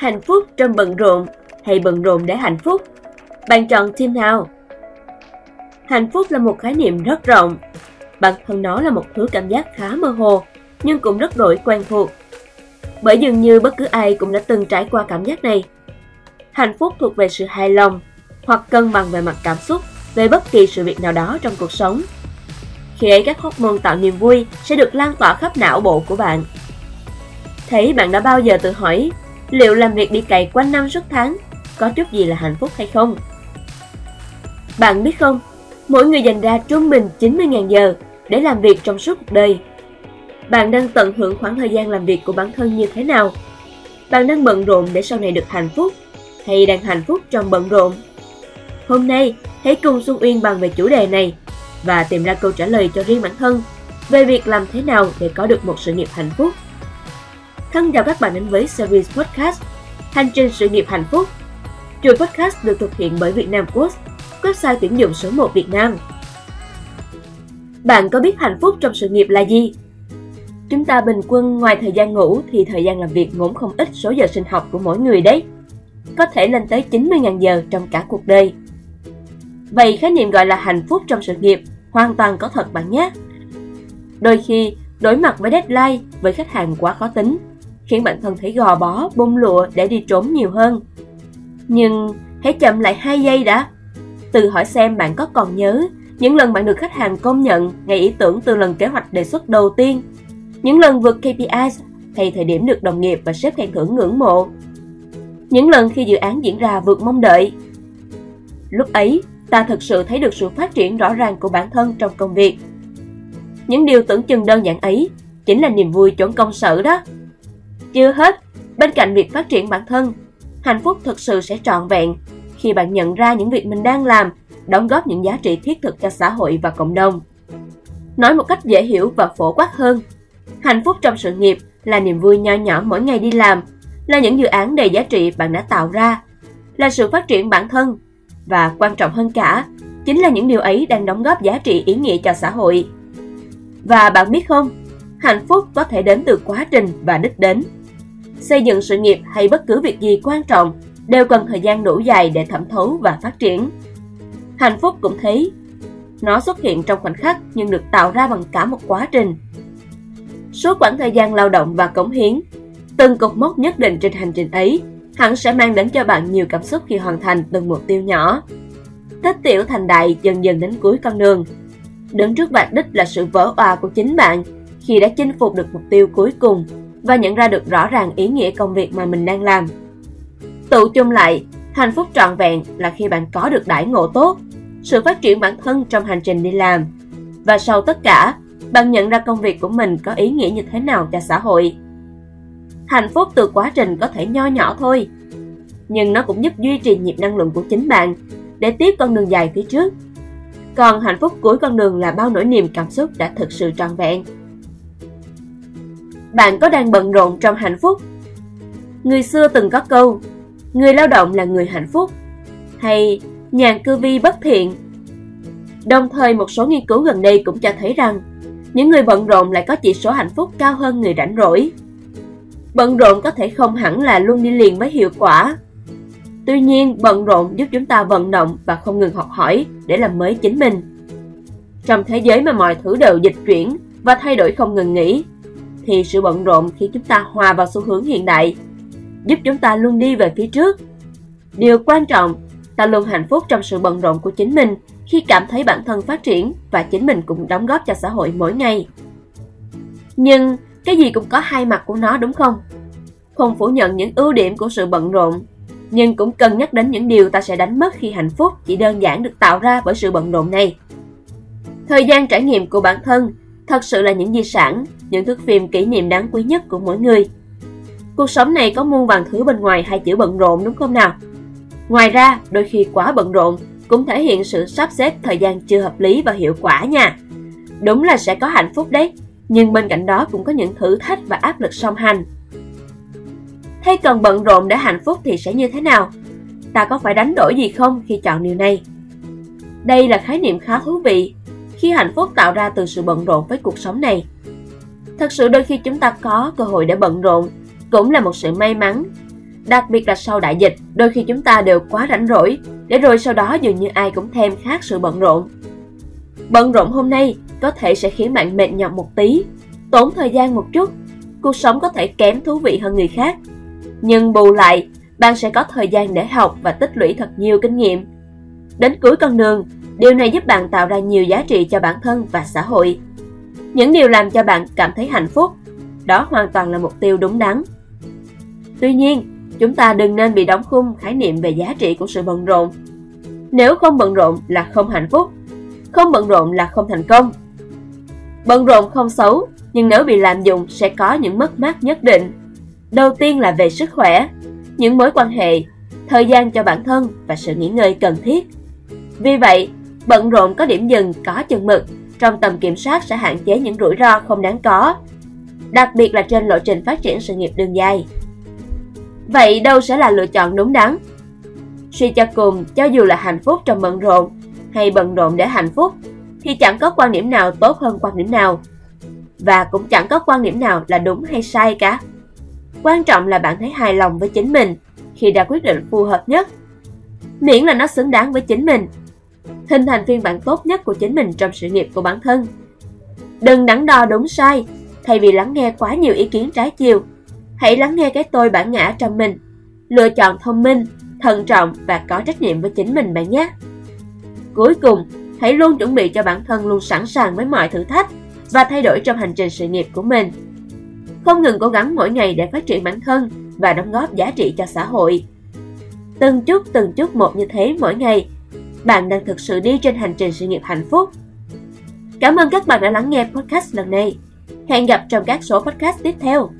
Hạnh phúc trong bận rộn hay bận rộn để hạnh phúc? Bạn chọn team nào? Hạnh phúc là một khái niệm rất rộng. Bản thân nó là một thứ cảm giác khá mơ hồ, nhưng cũng rất đổi quen thuộc. Bởi dường như bất cứ ai cũng đã từng trải qua cảm giác này. Hạnh phúc thuộc về sự hài lòng hoặc cân bằng về mặt cảm xúc về bất kỳ sự việc nào đó trong cuộc sống. Khi ấy các hormone tạo niềm vui sẽ được lan tỏa khắp não bộ của bạn. Thấy bạn đã bao giờ tự hỏi liệu làm việc đi cày quanh năm suốt tháng có chút gì là hạnh phúc hay không? Bạn biết không, mỗi người dành ra trung bình 90.000 giờ để làm việc trong suốt cuộc đời. Bạn đang tận hưởng khoảng thời gian làm việc của bản thân như thế nào? Bạn đang bận rộn để sau này được hạnh phúc hay đang hạnh phúc trong bận rộn? Hôm nay, hãy cùng Xuân Uyên bàn về chủ đề này và tìm ra câu trả lời cho riêng bản thân về việc làm thế nào để có được một sự nghiệp hạnh phúc. Thân chào các bạn đến với series podcast Hành trình sự nghiệp hạnh phúc. Chuỗi podcast được thực hiện bởi Việt Nam Post, website tuyển dụng số 1 Việt Nam. Bạn có biết hạnh phúc trong sự nghiệp là gì? Chúng ta bình quân ngoài thời gian ngủ thì thời gian làm việc ngốn không ít số giờ sinh học của mỗi người đấy. Có thể lên tới 90.000 giờ trong cả cuộc đời. Vậy khái niệm gọi là hạnh phúc trong sự nghiệp hoàn toàn có thật bạn nhé. Đôi khi, đối mặt với deadline với khách hàng quá khó tính, khiến bản thân thấy gò bó, bung lụa để đi trốn nhiều hơn. Nhưng hãy chậm lại 2 giây đã. Tự hỏi xem bạn có còn nhớ những lần bạn được khách hàng công nhận ngày ý tưởng từ lần kế hoạch đề xuất đầu tiên, những lần vượt KPIs hay thời điểm được đồng nghiệp và sếp khen thưởng ngưỡng mộ, những lần khi dự án diễn ra vượt mong đợi. Lúc ấy, ta thực sự thấy được sự phát triển rõ ràng của bản thân trong công việc. Những điều tưởng chừng đơn giản ấy chính là niềm vui chuẩn công sở đó. Chưa hết, bên cạnh việc phát triển bản thân, hạnh phúc thực sự sẽ trọn vẹn khi bạn nhận ra những việc mình đang làm đóng góp những giá trị thiết thực cho xã hội và cộng đồng. Nói một cách dễ hiểu và phổ quát hơn, hạnh phúc trong sự nghiệp là niềm vui nho nhỏ mỗi ngày đi làm, là những dự án đầy giá trị bạn đã tạo ra, là sự phát triển bản thân và quan trọng hơn cả, chính là những điều ấy đang đóng góp giá trị ý nghĩa cho xã hội. Và bạn biết không, hạnh phúc có thể đến từ quá trình và đích đến. Xây dựng sự nghiệp hay bất cứ việc gì quan trọng đều cần thời gian đủ dài để thẩm thấu và phát triển. Hạnh phúc cũng thế. Nó xuất hiện trong khoảnh khắc nhưng được tạo ra bằng cả một quá trình. Suốt quãng thời gian lao động và cống hiến, từng cột mốc nhất định trên hành trình ấy hẳn sẽ mang đến cho bạn nhiều cảm xúc khi hoàn thành từng mục tiêu nhỏ. Tích tiểu thành đại dần dần đến cuối con đường. Đứng trước vạch đích là sự vỡ òa của chính bạn khi đã chinh phục được mục tiêu cuối cùng và nhận ra được rõ ràng ý nghĩa công việc mà mình đang làm. Tụ chung lại, hạnh phúc trọn vẹn là khi bạn có được đãi ngộ tốt, sự phát triển bản thân trong hành trình đi làm. Và sau tất cả, bạn nhận ra công việc của mình có ý nghĩa như thế nào cho xã hội. Hạnh phúc từ quá trình có thể nho nhỏ thôi, nhưng nó cũng giúp duy trì nhịp năng lượng của chính bạn để tiếp con đường dài phía trước. Còn hạnh phúc cuối con đường là bao nỗi niềm cảm xúc đã thực sự trọn vẹn. Bạn có đang bận rộn trong hạnh phúc? Người xưa từng có câu, người lao động là người hạnh phúc, hay nhàn cư vi bất thiện. Đồng thời một số nghiên cứu gần đây cũng cho thấy rằng, những người bận rộn lại có chỉ số hạnh phúc cao hơn người rảnh rỗi. Bận rộn có thể không hẳn là luôn đi liền với hiệu quả. Tuy nhiên, bận rộn giúp chúng ta vận động và không ngừng học hỏi để làm mới chính mình. Trong thế giới mà mọi thứ đều dịch chuyển và thay đổi không ngừng nghỉ, thì sự bận rộn khiến chúng ta hòa vào xu hướng hiện đại, giúp chúng ta luôn đi về phía trước. Điều quan trọng, ta luôn hạnh phúc trong sự bận rộn của chính mình khi cảm thấy bản thân phát triển và chính mình cũng đóng góp cho xã hội mỗi ngày. Nhưng cái gì cũng có hai mặt của nó đúng không? Không phủ nhận những ưu điểm của sự bận rộn, nhưng cũng cần nhắc đến những điều ta sẽ đánh mất khi hạnh phúc chỉ đơn giản được tạo ra bởi sự bận rộn này. Thời gian trải nghiệm của bản thân thật sự là những di sản, những thước phim kỷ niệm đáng quý nhất của mỗi người. Cuộc sống này có muôn vàng thứ bên ngoài hay chữ bận rộn đúng không nào? Ngoài ra, đôi khi quá bận rộn cũng thể hiện sự sắp xếp thời gian chưa hợp lý và hiệu quả nha. Đúng là sẽ có hạnh phúc đấy, nhưng bên cạnh đó cũng có những thử thách và áp lực song hành. Thế cần bận rộn để hạnh phúc thì sẽ như thế nào? Ta có phải đánh đổi gì không khi chọn điều này? Đây là khái niệm khá thú vị khi hạnh phúc tạo ra từ sự bận rộn với cuộc sống này. Thật sự đôi khi chúng ta có cơ hội để bận rộn cũng là một sự may mắn. Đặc biệt là sau đại dịch, đôi khi chúng ta đều quá rảnh rỗi, để rồi sau đó dường như ai cũng thêm khác sự bận rộn. Bận rộn hôm nay có thể sẽ khiến bạn mệt nhọc một tí, tốn thời gian một chút, cuộc sống có thể kém thú vị hơn người khác. Nhưng bù lại, bạn sẽ có thời gian để học và tích lũy thật nhiều kinh nghiệm. Đến cuối con đường, điều này giúp bạn tạo ra nhiều giá trị cho bản thân và xã hội. Những điều làm cho bạn cảm thấy hạnh phúc, đó hoàn toàn là mục tiêu đúng đắn. Tuy nhiên, chúng ta đừng nên bị đóng khung khái niệm về giá trị của sự bận rộn. Nếu không bận rộn là không hạnh phúc, không bận rộn là không thành công. Bận rộn không xấu, nhưng nếu bị lạm dụng sẽ có những mất mát nhất định. Đầu tiên là về sức khỏe, những mối quan hệ, thời gian cho bản thân và sự nghỉ ngơi cần thiết. Vì vậy, bận rộn có điểm dừng có chừng mực, trong tầm kiểm soát sẽ hạn chế những rủi ro không đáng có, đặc biệt là trên lộ trình phát triển sự nghiệp đường dài. Vậy đâu sẽ là lựa chọn đúng đắn? Suy cho cùng, cho dù là hạnh phúc trong bận rộn hay bận rộn để hạnh phúc, thì chẳng có quan điểm nào tốt hơn quan điểm nào. Và cũng chẳng có quan điểm nào là đúng hay sai cả. Quan trọng là bạn thấy hài lòng với chính mình khi đã quyết định phù hợp nhất. Miễn là nó xứng đáng với chính mình. Hình thành phiên bản tốt nhất của chính mình trong sự nghiệp của bản thân. Đừng đắn đo đúng sai, thay vì lắng nghe quá nhiều ý kiến trái chiều. Hãy lắng nghe cái tôi bản ngã trong mình. Lựa chọn thông minh, thận trọng và có trách nhiệm với chính mình bạn nhé. Cuối cùng, hãy luôn chuẩn bị cho bản thân luôn sẵn sàng với mọi thử thách và thay đổi trong hành trình sự nghiệp của mình. Không ngừng cố gắng mỗi ngày để phát triển bản thân và đóng góp giá trị cho xã hội. Từng chút từng chút một như thế mỗi ngày, bạn đang thực sự đi trên hành trình sự nghiệp hạnh phúc. Cảm ơn các bạn đã lắng nghe podcast lần này. Hẹn gặp trong các số podcast tiếp theo.